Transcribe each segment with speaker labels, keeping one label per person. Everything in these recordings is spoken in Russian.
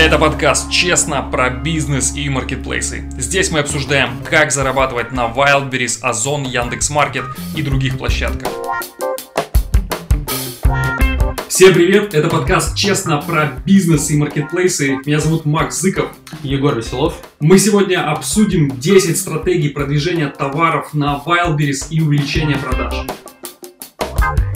Speaker 1: Это подкаст «Честно» про бизнес и маркетплейсы. Здесь мы обсуждаем, как зарабатывать на Wildberries, Озон, Яндекс.Маркет и других площадках. Всем привет! Это подкаст «Честно» про бизнес и маркетплейсы. Меня зовут Макс Зыков.
Speaker 2: Егор Веселов.
Speaker 1: Мы сегодня обсудим 10 стратегий продвижения товаров на Wildberries и увеличения продаж.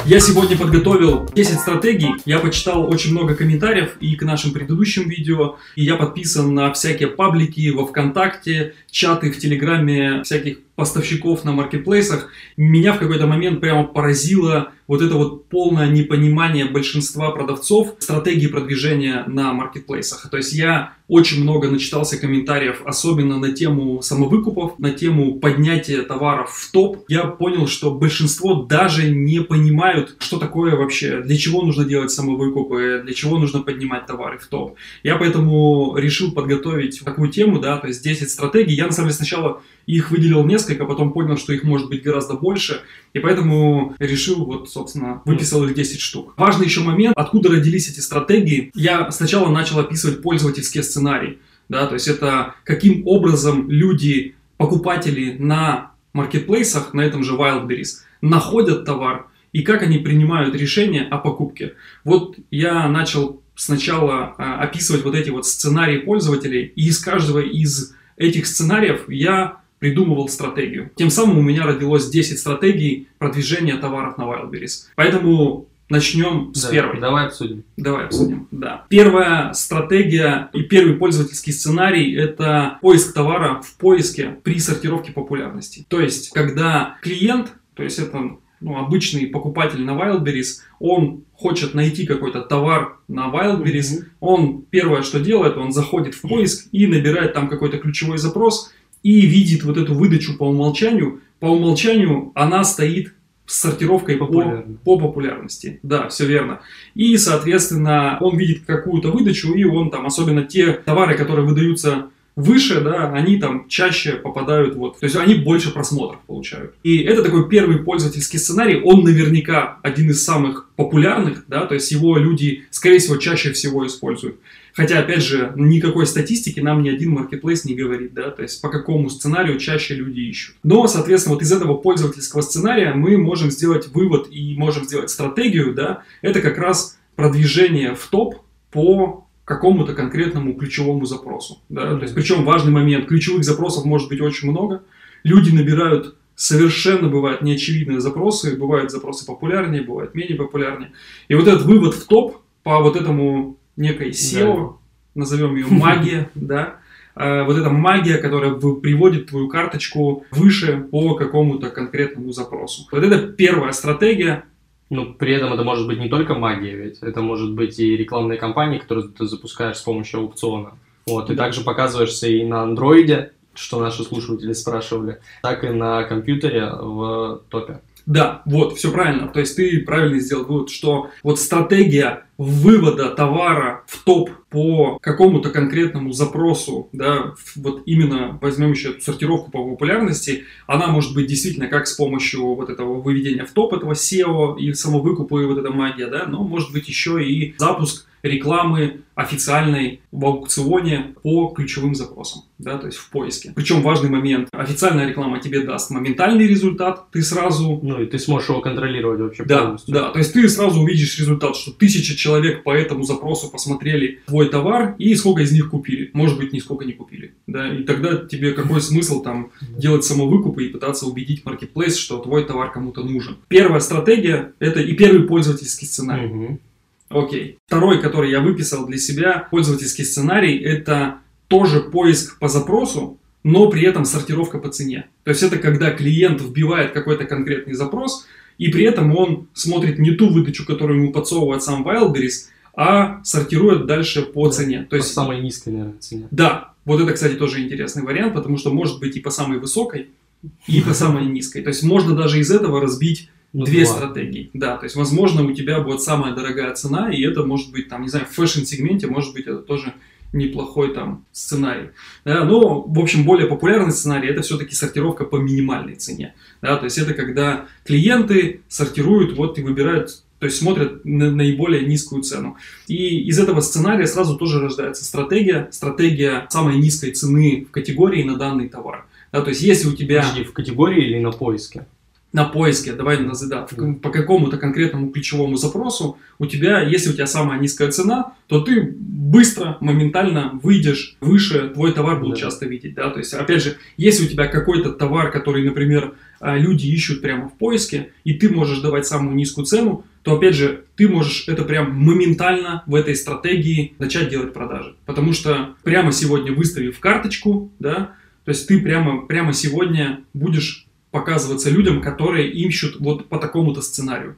Speaker 1: Я сегодня подготовил 10 стратегий. Я почитал очень много комментариев и к нашим предыдущим видео. И я подписан на всякие паблики во ВКонтакте, чаты в Телеграме всяких поставщиков на маркетплейсах. Меня в какой-то момент прямо поразило вот это вот полное непонимание большинства продавцов стратегии продвижения на маркетплейсах. То есть я очень много начитался комментариев, особенно на тему самовыкупов, на тему поднятия товаров в топ. Я понял, что большинство даже не понимают, что такое вообще, для чего нужно делать самовыкупы, для чего нужно поднимать товары в топ. Я поэтому решил подготовить такую тему, да, то есть 10 стратегий. Я на самом деле сначала их выделил несколько, потом понял, что их может быть гораздо больше, и поэтому решил, вот, собственно, выписал их 10 штук. Важный еще момент, откуда родились эти стратегии. Я сначала начал описывать пользовательские сценарии, да, то есть это каким образом люди, покупатели на маркетплейсах, на этом же Wildberries, находят товар и как они принимают решение о покупке. Вот я начал сначала а, описывать вот эти вот сценарии пользователей, и из каждого из этих сценариев я придумывал стратегию. Тем самым у меня родилось 10 стратегий продвижения товаров на Wildberries. Поэтому начнем с
Speaker 2: Да,
Speaker 1: первой.
Speaker 2: Давай обсудим.
Speaker 1: Давай обсудим. Да. Первая стратегия и первый пользовательский сценарий – это поиск товара в поиске при сортировке популярности. То есть, когда клиент, то есть это ну, обычный покупатель на Wildberries, он хочет найти какой-то товар на Wildberries,
Speaker 2: Мгм.
Speaker 1: он первое, что делает, он заходит в поиск и набирает там какой-то ключевой запрос и видит вот эту выдачу по умолчанию. По умолчанию она стоит с сортировкой по, по популярности. Да, все верно. И, соответственно, он видит какую-то выдачу, и он там, особенно те товары, которые выдаются выше, да, они там чаще попадают вот, то есть они больше просмотров получают. И это такой первый пользовательский сценарий, он наверняка один из самых популярных, да, то есть его люди, скорее всего, чаще всего используют. Хотя, опять же, никакой статистики нам ни один маркетплейс не говорит, да, то есть по какому сценарию чаще люди ищут. Но, соответственно, вот из этого пользовательского сценария мы можем сделать вывод и можем сделать стратегию, да, это как раз продвижение в топ по какому-то конкретному ключевому запросу. Да? То есть, причем важный момент, ключевых запросов может быть очень много. Люди набирают совершенно бывают неочевидные запросы, бывают запросы популярнее, бывают менее популярнее. И вот этот вывод в топ по вот этому некой SEO, назовем ее магия, да, э, вот эта магия, которая приводит твою карточку выше по какому-то конкретному запросу. Вот это первая стратегия,
Speaker 2: Ну, при этом это может быть не только магия, ведь это может быть и рекламные кампании, которые ты запускаешь с помощью аукциона. Вот,
Speaker 1: Да.
Speaker 2: также показываешься и на андроиде, что наши слушатели спрашивали, так и на компьютере в топе.
Speaker 1: Да, вот, все правильно. То есть ты правильно сделал вывод, что вот стратегия вывода товара в топ по какому-то конкретному запросу, да, вот именно возьмем еще эту сортировку по популярности, она может быть действительно как с помощью вот этого выведения в топ этого SEO и самовыкупа и вот эта магия, да, но может быть еще и запуск рекламы официальной в аукционе по ключевым запросам, да, то есть в поиске. Причем важный момент, официальная реклама тебе даст моментальный результат, ты сразу
Speaker 2: Ну, и ты сможешь его контролировать вообще
Speaker 1: да,
Speaker 2: полностью.
Speaker 1: да, то есть ты сразу увидишь результат, что тысяча человек по этому запросу посмотрели твой товар и сколько из них купили. Может быть, нисколько не купили. Да, и тогда тебе какой смысл там делать самовыкупы и пытаться убедить маркетплейс, что твой товар кому-то нужен. Первая стратегия это и первый пользовательский сценарий. Окей. Второй, который я выписал для себя, пользовательский сценарий, это тоже поиск по запросу, но при этом сортировка по цене. То есть это когда клиент вбивает какой-то конкретный запрос, и при этом он смотрит не ту выдачу, которую ему подсовывает сам Wildberries, а сортирует дальше по
Speaker 2: Да.
Speaker 1: цене. То
Speaker 2: По
Speaker 1: есть,
Speaker 2: самой низкой, наверное, цене.
Speaker 1: да, вот это, кстати, тоже интересный вариант, потому что может быть и по самой высокой, и по самой низкой. То есть можно даже из этого разбить
Speaker 2: Ну,
Speaker 1: Две
Speaker 2: два.
Speaker 1: стратегии, да, то есть, возможно, у тебя будет самая дорогая цена, и это может быть, там, не знаю, в fashion-сегменте, может быть, это тоже неплохой там сценарий. Да, но, в общем, более популярный сценарий это все-таки сортировка по минимальной цене. Да, то есть это когда клиенты сортируют вот и выбирают То есть смотрят на наиболее низкую цену. И из этого сценария сразу тоже рождается стратегия. Стратегия самой низкой цены в категории на данный товар. Да, то есть если у тебя...
Speaker 2: Подожди, в категории или на поиске?
Speaker 1: На поиске, давай да, по какому-то конкретному ключевому запросу, у тебя, если у тебя самая низкая цена, то ты быстро, моментально выйдешь выше, твой товар будут да. часто видеть, да, то есть, опять же, если у тебя какой-то товар, который, например, а, люди ищут прямо в поиске, и ты можешь давать самую низкую цену, то, опять же, ты можешь это прям моментально в этой стратегии начать делать продажи, потому что прямо сегодня выставив карточку, да, то есть ты прямо, прямо сегодня будешь показываться людям, которые ищут вот по такому-то сценарию.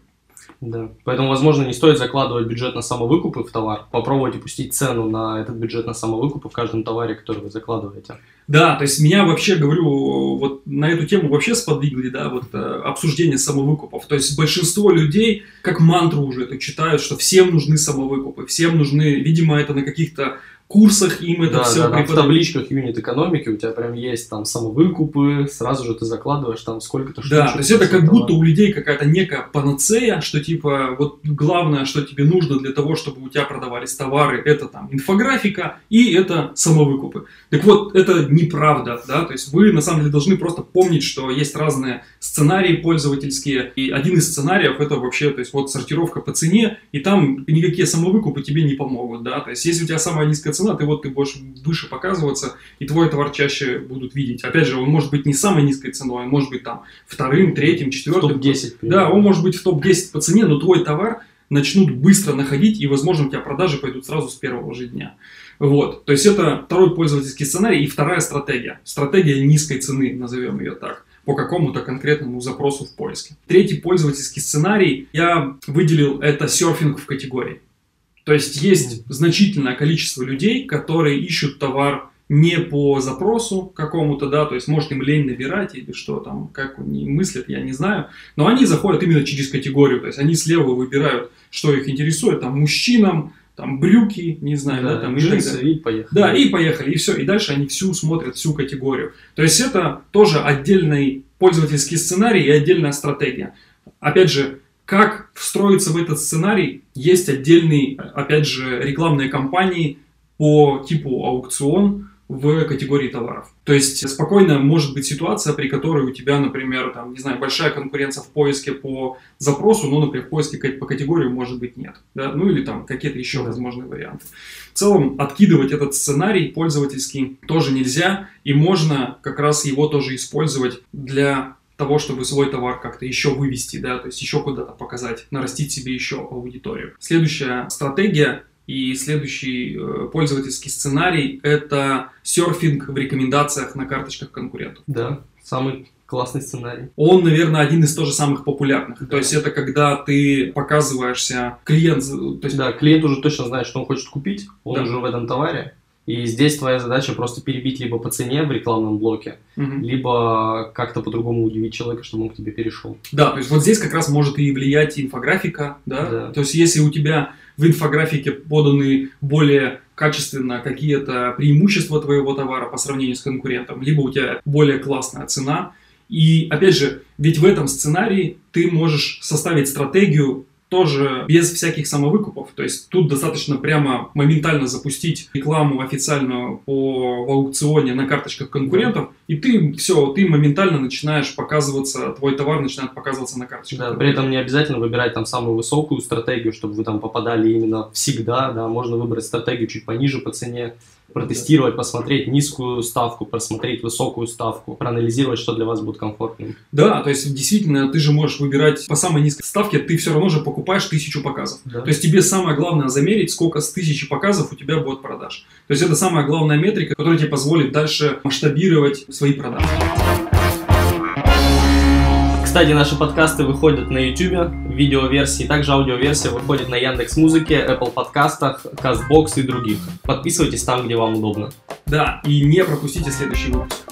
Speaker 2: Да. Поэтому, возможно, не стоит закладывать бюджет на самовыкупы в товар. Попробуйте пустить цену на этот бюджет на самовыкупы в каждом товаре, который вы закладываете.
Speaker 1: Да, то есть меня вообще, говорю, вот на эту тему вообще сподвигли, да, вот э, обсуждение самовыкупов. То есть большинство людей как мантру уже это читают, что всем нужны самовыкупы, всем нужны, видимо, это на каких-то курсах им это
Speaker 2: да,
Speaker 1: все
Speaker 2: да, преподают. в табличках юнит экономики у тебя прям есть там самовыкупы, сразу же ты закладываешь там сколько-то
Speaker 1: штук. Да, то есть это как этого. будто у людей какая-то некая панацея, что типа вот главное, что тебе нужно для того, чтобы у тебя продавались товары, это там инфографика и это самовыкупы. Так вот, это неправда, да, то есть вы на самом деле должны просто помнить, что есть разные сценарии пользовательские, и один из сценариев это вообще, то есть вот сортировка по цене, и там никакие самовыкупы тебе не помогут, да, то есть если у тебя самая низкая цена, ты вот ты будешь выше показываться, и твой товар чаще будут видеть. Опять же, он может быть не самой низкой ценой, он может быть там вторым, третьим, четвертым.
Speaker 2: топ-10.
Speaker 1: Да, он может быть в топ-10 по цене, но твой товар начнут быстро находить, и, возможно, у тебя продажи пойдут сразу с первого же дня. Вот, то есть это второй пользовательский сценарий и вторая стратегия. Стратегия низкой цены, назовем ее так, по какому-то конкретному запросу в поиске. Третий пользовательский сценарий я выделил это серфинг в категории. То есть есть значительное количество людей, которые ищут товар не по запросу какому-то, да, то есть может им лень набирать или что там, как они мыслят, я не знаю, но они заходят именно через категорию, то есть они слева выбирают, что их интересует, там мужчинам, там брюки, не знаю, да, да там
Speaker 2: джинсы, и, и поехали.
Speaker 1: Да, и поехали, и все, и дальше они всю смотрят, всю категорию. То есть это тоже отдельный пользовательский сценарий и отдельная стратегия. Опять же, как встроиться в этот сценарий? Есть отдельные, опять же, рекламные кампании по типу аукцион в категории товаров. То есть спокойно может быть ситуация, при которой у тебя, например, там, не знаю, большая конкуренция в поиске по запросу, но, например, в поиске по категории может быть нет. Да? Ну или там какие-то еще возможные варианты. В целом откидывать этот сценарий пользовательский тоже нельзя, и можно как раз его тоже использовать для того, чтобы свой товар как-то еще вывести, да, то есть еще куда-то показать, нарастить себе еще аудиторию. Следующая стратегия и следующий э, пользовательский сценарий – это серфинг в рекомендациях на карточках конкурентов.
Speaker 2: Да, самый классный сценарий.
Speaker 1: Он, наверное, один из тоже самых популярных. Да. То есть это когда ты показываешься клиент. То есть...
Speaker 2: Да, клиент уже точно знает, что он хочет купить, он да. уже в этом товаре. И здесь твоя задача просто перебить либо по цене в рекламном блоке, угу. либо как-то по-другому удивить человека, чтобы он к тебе перешел.
Speaker 1: Да, то есть вот здесь как раз может и влиять инфографика, да? да. То есть если у тебя в инфографике поданы более качественно какие-то преимущества твоего товара по сравнению с конкурентом, либо у тебя более классная цена. И опять же, ведь в этом сценарии ты можешь составить стратегию тоже без всяких самовыкупов. То есть тут достаточно прямо моментально запустить рекламу официальную по аукционе на карточках конкурентов, и ты все, ты моментально начинаешь показываться, твой товар начинает показываться на карточках.
Speaker 2: Да, при этом не обязательно выбирать там самую высокую стратегию, чтобы вы там попадали именно всегда, да, можно выбрать стратегию чуть пониже по цене, протестировать, посмотреть низкую ставку, просмотреть высокую ставку, проанализировать, что для вас будет комфортным.
Speaker 1: Да, то есть действительно ты же можешь выбирать по самой низкой ставке, ты все равно же покупаешь тысячу показов. Да. То есть тебе самое главное замерить, сколько с тысячи показов у тебя будет продаж. То есть это самая главная метрика, которая тебе позволит дальше масштабировать свои продажи.
Speaker 2: Кстати, наши подкасты выходят на YouTube, видеоверсии, также аудиоверсия выходит на Яндекс Музыке, Apple подкастах, Castbox и других. Подписывайтесь там, где вам удобно.
Speaker 1: Да, и не пропустите следующий выпуск.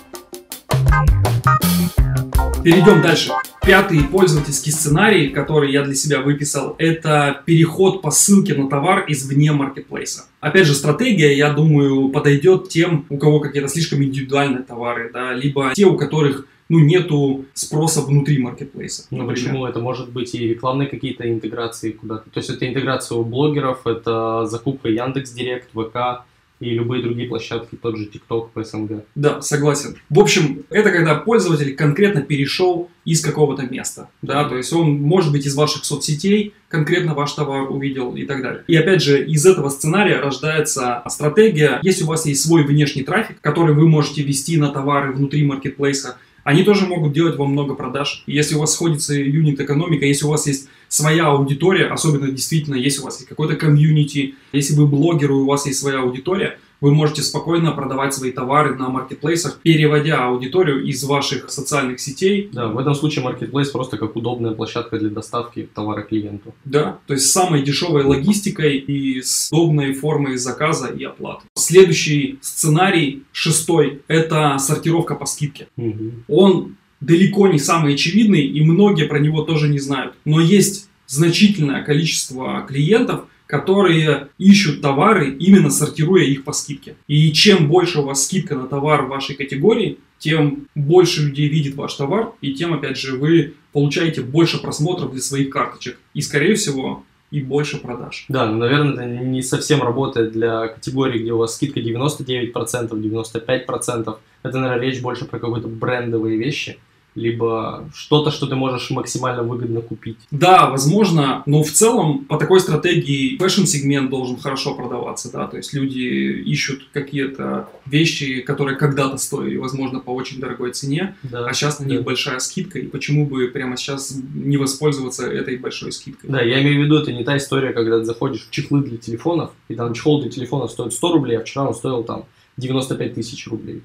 Speaker 1: Перейдем дальше. Пятый пользовательский сценарий, который я для себя выписал, это переход по ссылке на товар извне маркетплейса. Опять же, стратегия, я думаю, подойдет тем, у кого какие-то слишком индивидуальные товары, да, либо те, у которых ну, нету спроса внутри маркетплейса.
Speaker 2: Ну
Speaker 1: например.
Speaker 2: почему? Это может быть и рекламные какие-то интеграции куда-то. То есть это интеграция у блогеров, это закупка Яндекс Директ, ВК и любые другие площадки, тот же ТикТок, ПСНГ.
Speaker 1: Да, согласен. В общем, это когда пользователь конкретно перешел из какого-то места. Да, то есть он, может быть, из ваших соцсетей конкретно ваш товар увидел и так далее. И опять же, из этого сценария рождается стратегия. Если у вас есть свой внешний трафик, который вы можете вести на товары внутри маркетплейса, они тоже могут делать вам много продаж. Если у вас сходится юнит-экономика, если у вас есть своя аудитория, особенно действительно, если у вас есть какой-то комьюнити, если вы блогер, и у вас есть своя аудитория, вы можете спокойно продавать свои товары на маркетплейсах, переводя аудиторию из ваших социальных сетей.
Speaker 2: Да, в этом случае маркетплейс просто как удобная площадка для доставки товара клиенту.
Speaker 1: Да, то есть с самой дешевой логистикой и с удобной формой заказа и оплаты. Следующий сценарий, шестой, это сортировка по скидке.
Speaker 2: Угу.
Speaker 1: Он далеко не самый очевидный, и многие про него тоже не знают. Но есть значительное количество клиентов, которые ищут товары, именно сортируя их по скидке. И чем больше у вас скидка на товар в вашей категории, тем больше людей видит ваш товар, и тем, опять же, вы получаете больше просмотров для своих карточек. И, скорее всего, и больше продаж.
Speaker 2: Да, но, наверное, это не совсем работает для категории, где у вас скидка 99%, 95%. Это, наверное, речь больше про какие-то брендовые вещи либо что-то, что ты можешь максимально выгодно купить.
Speaker 1: Да, возможно, но в целом по такой стратегии fashion-сегмент должен хорошо продаваться, да, то есть люди ищут какие-то вещи, которые когда-то стоили, возможно, по очень дорогой цене,
Speaker 2: Да.
Speaker 1: а сейчас на них
Speaker 2: Да.
Speaker 1: большая скидка, и почему бы прямо сейчас не воспользоваться этой большой скидкой?
Speaker 2: Да, я имею в виду, это не та история, когда ты заходишь в чехлы для телефонов, и там чехол для телефона стоит 100 рублей, а вчера он стоил там 95 тысяч рублей.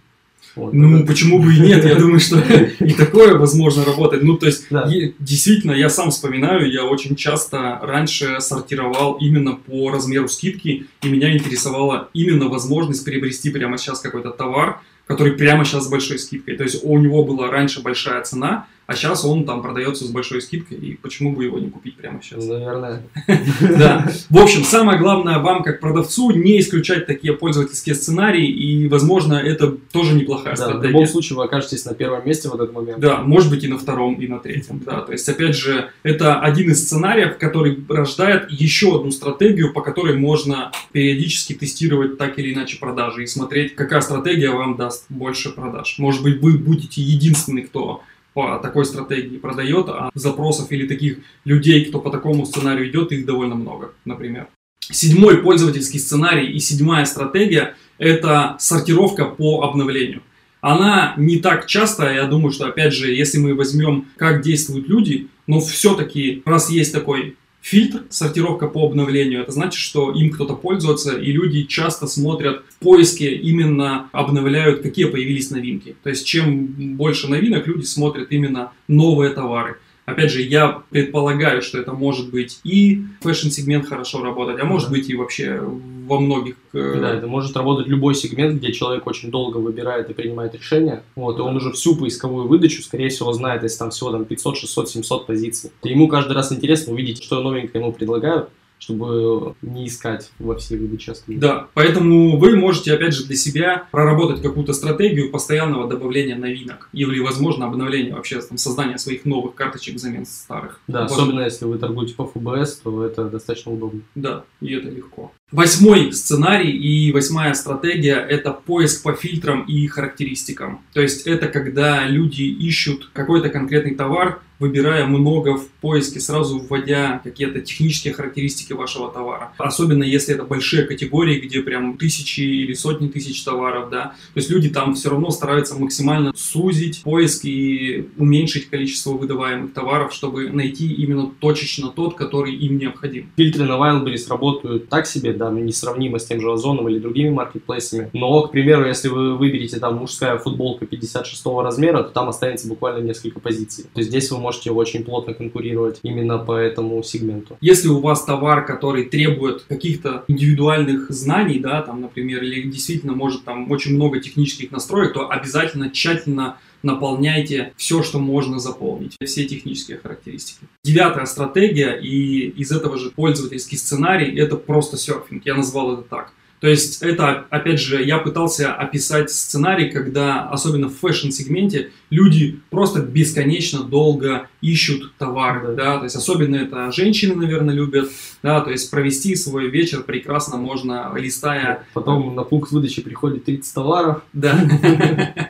Speaker 2: Вот,
Speaker 1: Ну,
Speaker 2: это-
Speaker 1: почему бы и нет? Я думаю, что и такое возможно работать. Ну, то есть,
Speaker 2: Да.
Speaker 1: действительно, я сам вспоминаю, я очень часто раньше сортировал именно по размеру скидки, и меня интересовала именно возможность приобрести прямо сейчас какой-то товар, который прямо сейчас с большой скидкой. То есть, у него была раньше большая цена, а сейчас он там продается с большой скидкой, и почему бы его не купить прямо сейчас?
Speaker 2: Наверное.
Speaker 1: Да. В общем, самое главное вам, как продавцу, не исключать такие пользовательские сценарии, и, возможно, это тоже неплохая
Speaker 2: Да, в
Speaker 1: стратегия.
Speaker 2: любом случае вы окажетесь на первом месте в этот момент.
Speaker 1: Да, может быть и на втором, и на третьем. Да, то есть, опять же, это один из сценариев, который рождает еще одну стратегию, по которой можно периодически тестировать так или иначе продажи и смотреть, какая стратегия вам даст больше продаж. Может быть, вы будете единственный, кто по такой стратегии продает, а запросов или таких людей, кто по такому сценарию идет, их довольно много, например. Седьмой пользовательский сценарий и седьмая стратегия – это сортировка по обновлению. Она не так часто, я думаю, что опять же, если мы возьмем, как действуют люди, но все-таки, раз есть такой фильтр, сортировка по обновлению, это значит, что им кто-то пользуется, и люди часто смотрят в поиске, именно обновляют, какие появились новинки. То есть, чем больше новинок, люди смотрят именно новые товары. Опять же, я предполагаю, что это может быть и fashion-сегмент хорошо работать, а может
Speaker 2: Да.
Speaker 1: быть и вообще во многих... э,
Speaker 2: Да, это может работать любой сегмент, где человек очень долго выбирает и принимает решения. Вот, и он уже всю поисковую выдачу, скорее всего, знает, если там всего там 500, 600, 700 позиций. И ему каждый раз интересно увидеть, что новенькое ему предлагают, чтобы не искать во все выдачи остальных.
Speaker 1: Да, поэтому вы можете, опять же, для себя проработать какую-то стратегию постоянного добавления новинок или, возможно, обновления вообще, там, создания своих новых карточек взамен старых.
Speaker 2: Да,
Speaker 1: Вот.
Speaker 2: особенно если вы торгуете по ФБС, то это достаточно удобно.
Speaker 1: Да, и это легко. Восьмой сценарий и восьмая стратегия – это поиск по фильтрам и характеристикам. То есть это когда люди ищут какой-то конкретный товар, выбирая много в поиске, сразу вводя какие-то технические характеристики вашего товара. Особенно если это большие категории, где прям тысячи или сотни тысяч товаров, да. То есть люди там все равно стараются максимально сузить поиск и уменьшить количество выдаваемых товаров, чтобы найти именно точечно тот, который им необходим.
Speaker 2: Фильтры на Wildberries работают так себе, да, ну, несравнимо с тем же Озоном или другими маркетплейсами. Но, к примеру, если вы выберете там мужская футболка 56 размера, то там останется буквально несколько позиций. То есть здесь вы можете очень плотно конкурировать именно по этому сегменту.
Speaker 1: Если у вас товар, который требует каких-то индивидуальных знаний, да, там, например, или действительно может там очень много технических настроек, то обязательно тщательно наполняйте все, что можно заполнить, все технические характеристики. Девятая стратегия и из этого же пользовательский сценарий – это просто серфинг. Я назвал это так. То есть это, опять же, я пытался описать сценарий, когда, особенно в fashion-сегменте, люди просто бесконечно долго ищут товар, да. то есть особенно это женщины, наверное, любят, да, то есть провести свой вечер прекрасно можно, листая...
Speaker 2: Потом на пункт выдачи приходит 30 товаров.
Speaker 1: Да.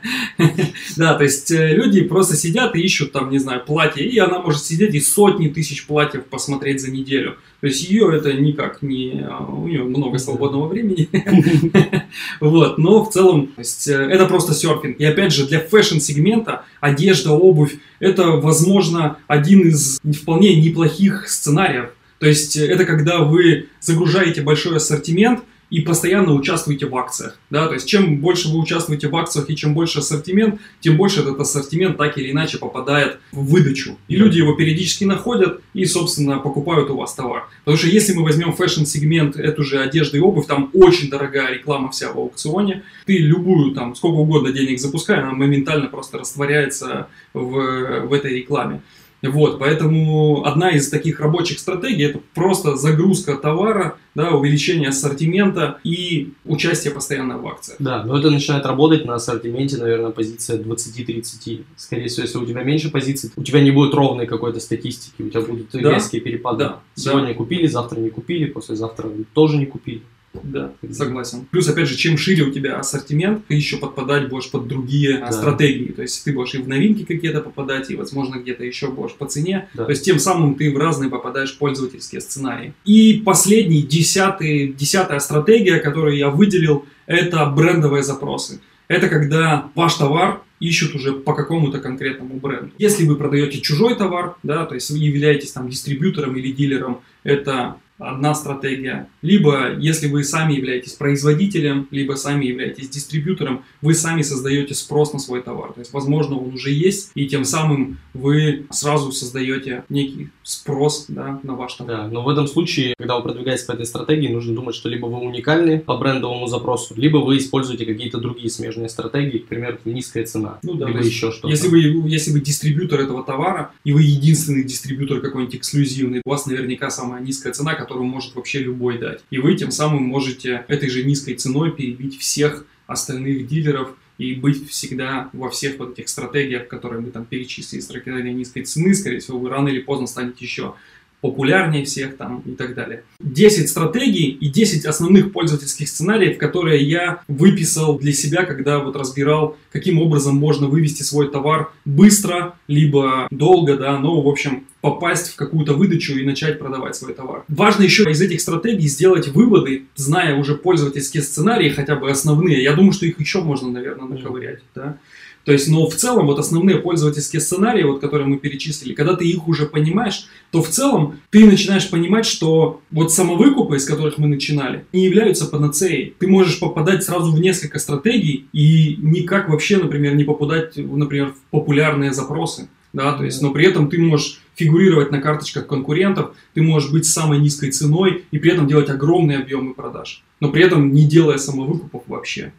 Speaker 1: Да, то есть э, люди просто сидят и ищут там, не знаю, платье, и она может сидеть и сотни тысяч платьев посмотреть за неделю. То есть ее это никак не... А, у нее много свободного времени. Вот, но в целом, то есть э, это просто серфинг. И опять же, для fashion-сегмента одежда, обувь, это, возможно, один из вполне неплохих сценариев. То есть э, это когда вы загружаете большой ассортимент, и постоянно участвуете в акциях. Да? То есть чем больше вы участвуете в акциях и чем больше ассортимент, тем больше этот ассортимент так или иначе попадает в выдачу. И да. люди его периодически находят и, собственно, покупают у вас товар. Потому что если мы возьмем fashion-сегмент, эту же одежду и обувь, там очень дорогая реклама вся в аукционе. Ты любую, там, сколько угодно денег запускай, она моментально просто растворяется в, в этой рекламе. Вот, поэтому одна из таких рабочих стратегий это просто загрузка товара, да, увеличение ассортимента и участие постоянно в акциях.
Speaker 2: Да, но это начинает работать на ассортименте, наверное, позиция 20-30. Скорее всего, если у тебя меньше позиций, у тебя не будет ровной какой-то статистики, у тебя будут да, резкие перепады. Да, Сегодня да. купили, завтра не купили, послезавтра тоже не купили.
Speaker 1: Да, согласен. Плюс, опять же, чем шире у тебя ассортимент, ты еще подпадать будешь под другие да. стратегии. То есть ты будешь и в новинки какие-то попадать, и, возможно, где-то еще будешь по цене. Да. То есть тем самым ты в разные попадаешь пользовательские сценарии. И последний, десятый, десятая стратегия, которую я выделил, это брендовые запросы. Это когда ваш товар ищут уже по какому-то конкретному бренду. Если вы продаете чужой товар, да, то есть вы являетесь там дистрибьютором или дилером, это одна стратегия. Либо, если вы сами являетесь производителем, либо сами являетесь дистрибьютором, вы сами создаете спрос на свой товар. То есть, возможно, он уже есть, и тем самым вы сразу создаете некий спрос да, на ваш товар.
Speaker 2: Да, но в этом случае, когда вы продвигаетесь по этой стратегии, нужно думать, что либо вы уникальны по брендовому запросу, либо вы используете какие-то другие смежные стратегии, к примеру, низкая цена, ну, да, либо еще что-то.
Speaker 1: Если вы, если вы дистрибьютор этого товара, и вы единственный дистрибьютор какой-нибудь эксклюзивный, у вас наверняка самая низкая цена, которую может вообще любой дать. И вы тем самым можете этой же низкой ценой перебить всех остальных дилеров и быть всегда во всех вот этих стратегиях, которые мы там перечислили, стратегия низкой цены, скорее всего, вы рано или поздно станете еще популярнее всех там и так далее. 10 стратегий и 10 основных пользовательских сценариев, которые я выписал для себя, когда вот разбирал, каким образом можно вывести свой товар быстро, либо долго, да, но, в общем, попасть в какую-то выдачу и начать продавать свой товар. Важно еще из этих стратегий сделать выводы, зная уже пользовательские сценарии, хотя бы основные. Я думаю, что их еще можно, наверное, наковырять, да. То есть, но в целом, вот основные пользовательские сценарии, вот, которые мы перечислили, когда ты их уже понимаешь, то в целом ты начинаешь понимать, что вот самовыкупы, из которых мы начинали, не являются панацеей. Ты можешь попадать сразу в несколько стратегий и никак вообще, например, не попадать, например, в популярные запросы. Да, то есть, но при этом ты можешь фигурировать на карточках конкурентов, ты можешь быть самой низкой ценой и при этом делать огромные объемы продаж, но при этом не делая самовыкупов вообще.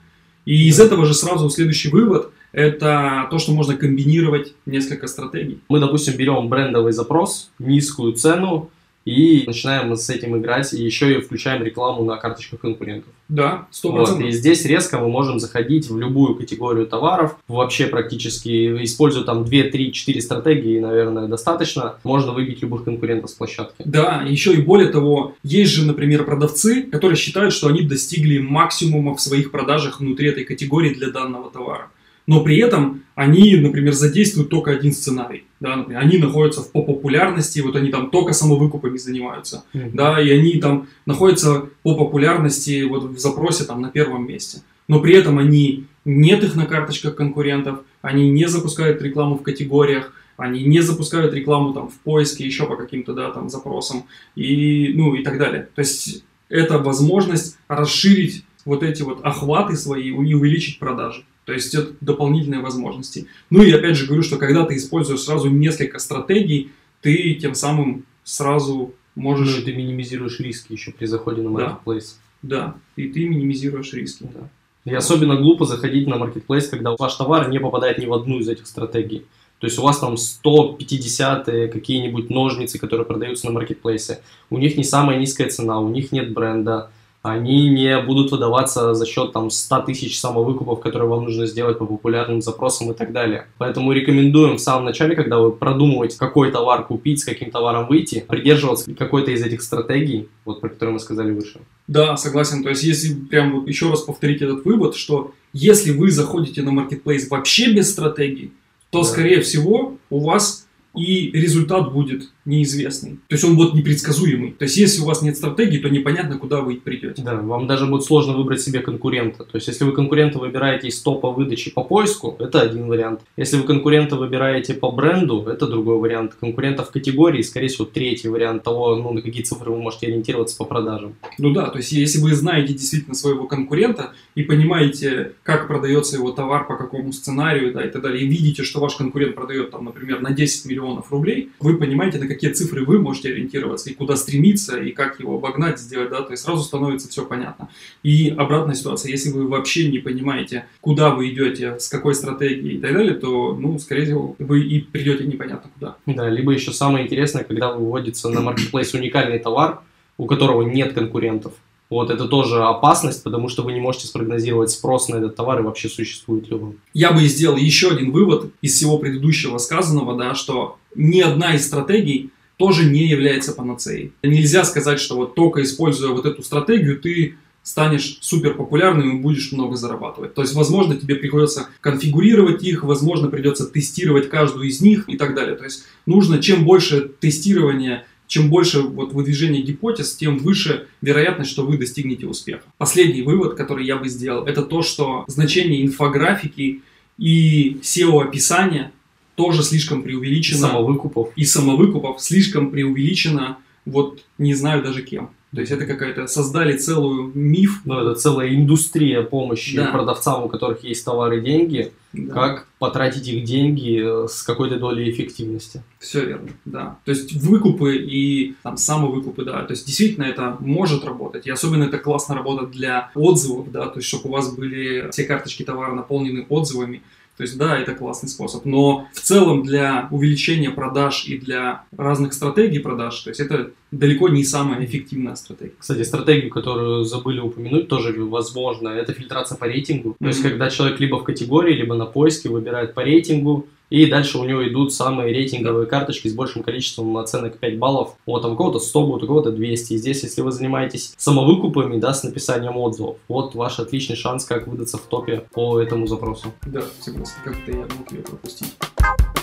Speaker 1: И из этого же сразу следующий вывод – это то, что можно комбинировать несколько стратегий.
Speaker 2: Мы, допустим, берем брендовый запрос, низкую цену, и начинаем с этим играть, и еще и включаем рекламу на карточках конкурентов.
Speaker 1: Да,
Speaker 2: сто вот, И здесь резко мы можем заходить в любую категорию товаров, вообще практически, используя там 2, 3, 4 стратегии, наверное, достаточно, можно выбить любых конкурентов с площадки.
Speaker 1: Да, еще и более того, есть же, например, продавцы, которые считают, что они достигли максимума в своих продажах внутри этой категории для данного товара но при этом они, например, задействуют только один сценарий. Да, например, они находятся в, по популярности, вот они там только самовыкупами занимаются, mm-hmm. да, и они там находятся по популярности вот в запросе там на первом месте. Но при этом они нет их на карточках конкурентов, они не запускают рекламу в категориях, они не запускают рекламу там в поиске еще по каким-то да, там запросам и ну и так далее. То есть это возможность расширить вот эти вот охваты свои и увеличить продажи. То есть это дополнительные возможности. Ну и опять же говорю, что когда ты используешь сразу несколько стратегий, ты тем самым сразу можешь...
Speaker 2: Ну, ты минимизируешь риски еще при заходе на marketplace.
Speaker 1: Да, да. и ты минимизируешь риски.
Speaker 2: Да. И особенно глупо заходить на marketplace, когда ваш товар не попадает ни в одну из этих стратегий. То есть у вас там 150 какие-нибудь ножницы, которые продаются на маркетплейсе. У них не самая низкая цена, у них нет бренда, они не будут выдаваться за счет там 100 тысяч самовыкупов, которые вам нужно сделать по популярным запросам и так далее. Поэтому рекомендуем в самом начале, когда вы продумываете, какой товар купить, с каким товаром выйти, придерживаться какой-то из этих стратегий, вот про которые мы сказали выше.
Speaker 1: Да, согласен. То есть, если прям вот еще раз повторить этот вывод, что если вы заходите на маркетплейс вообще без стратегии, то, да. скорее всего, у вас и результат будет неизвестный. То есть он будет непредсказуемый. То есть если у вас нет стратегии, то непонятно, куда вы придете.
Speaker 2: Да, вам даже будет сложно выбрать себе конкурента. То есть если вы конкурента выбираете из топа выдачи по поиску, это один вариант. Если вы конкурента выбираете по бренду, это другой вариант. Конкурента в категории, скорее всего, третий вариант того, ну, на какие цифры вы можете ориентироваться по продажам.
Speaker 1: Ну да, то есть если вы знаете действительно своего конкурента и понимаете, как продается его товар, по какому сценарию, да, и так далее, и видите, что ваш конкурент продает там, например, на 10 миллионов рублей, вы понимаете, на какие цифры вы можете ориентироваться, и куда стремиться, и как его обогнать, сделать, да, то есть сразу становится все понятно. И обратная ситуация, если вы вообще не понимаете, куда вы идете, с какой стратегией и так далее, то, ну, скорее всего, вы и придете непонятно куда.
Speaker 2: Да, либо еще самое интересное, когда выводится на marketplace уникальный товар, у которого нет конкурентов. Вот это тоже опасность, потому что вы не можете спрогнозировать спрос на этот товар и вообще существует ли он.
Speaker 1: Я бы сделал еще один вывод из всего предыдущего сказанного, да, что ни одна из стратегий тоже не является панацеей. Нельзя сказать, что вот только используя вот эту стратегию, ты станешь супер популярным и будешь много зарабатывать. То есть, возможно, тебе приходится конфигурировать их, возможно, придется тестировать каждую из них и так далее. То есть, нужно чем больше тестирования чем больше вот выдвижение гипотез, тем выше вероятность, что вы достигнете успеха. Последний вывод, который я бы сделал, это то, что значение инфографики и SEO-описания тоже слишком преувеличено. И
Speaker 2: самовыкупов.
Speaker 1: И самовыкупов слишком преувеличено, вот не знаю даже кем. То есть это какая-то создали целую миф.
Speaker 2: Ну, это целая индустрия помощи да. продавцам, у которых есть товары и деньги. Да. Как потратить их деньги э, с какой-то долей эффективности.
Speaker 1: Все верно, да. То есть выкупы и там самовыкупы, да. То есть действительно это может работать. И особенно это классно работает для отзывов, да. То есть чтобы у вас были все карточки товара наполнены отзывами. То есть, да, это классный способ, но в целом для увеличения продаж и для разных стратегий продаж, то есть это далеко не самая эффективная стратегия.
Speaker 2: Кстати, стратегию, которую забыли упомянуть, тоже возможно, это фильтрация по рейтингу. То mm-hmm. есть, когда человек либо в категории, либо на поиске выбирает по рейтингу, и дальше у него идут самые рейтинговые карточки с большим количеством оценок 5 баллов. Вот там у кого-то 100 будет, у кого-то 200. И здесь, если вы занимаетесь самовыкупами, да, с написанием отзывов, вот ваш отличный шанс, как выдаться в топе по этому запросу.
Speaker 1: Да, согласен. Как-то я мог ее пропустить.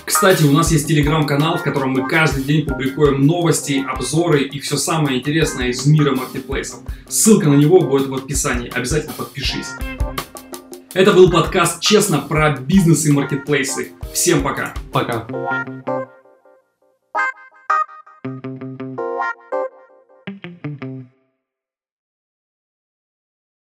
Speaker 1: Кстати, у нас есть телеграм-канал, в котором мы каждый день публикуем новости, обзоры и все самое интересное из мира маркетплейсов. Ссылка на него будет в описании. Обязательно подпишись. Это был подкаст «Честно» про бизнес и маркетплейсы. Всем пока.
Speaker 2: Пока.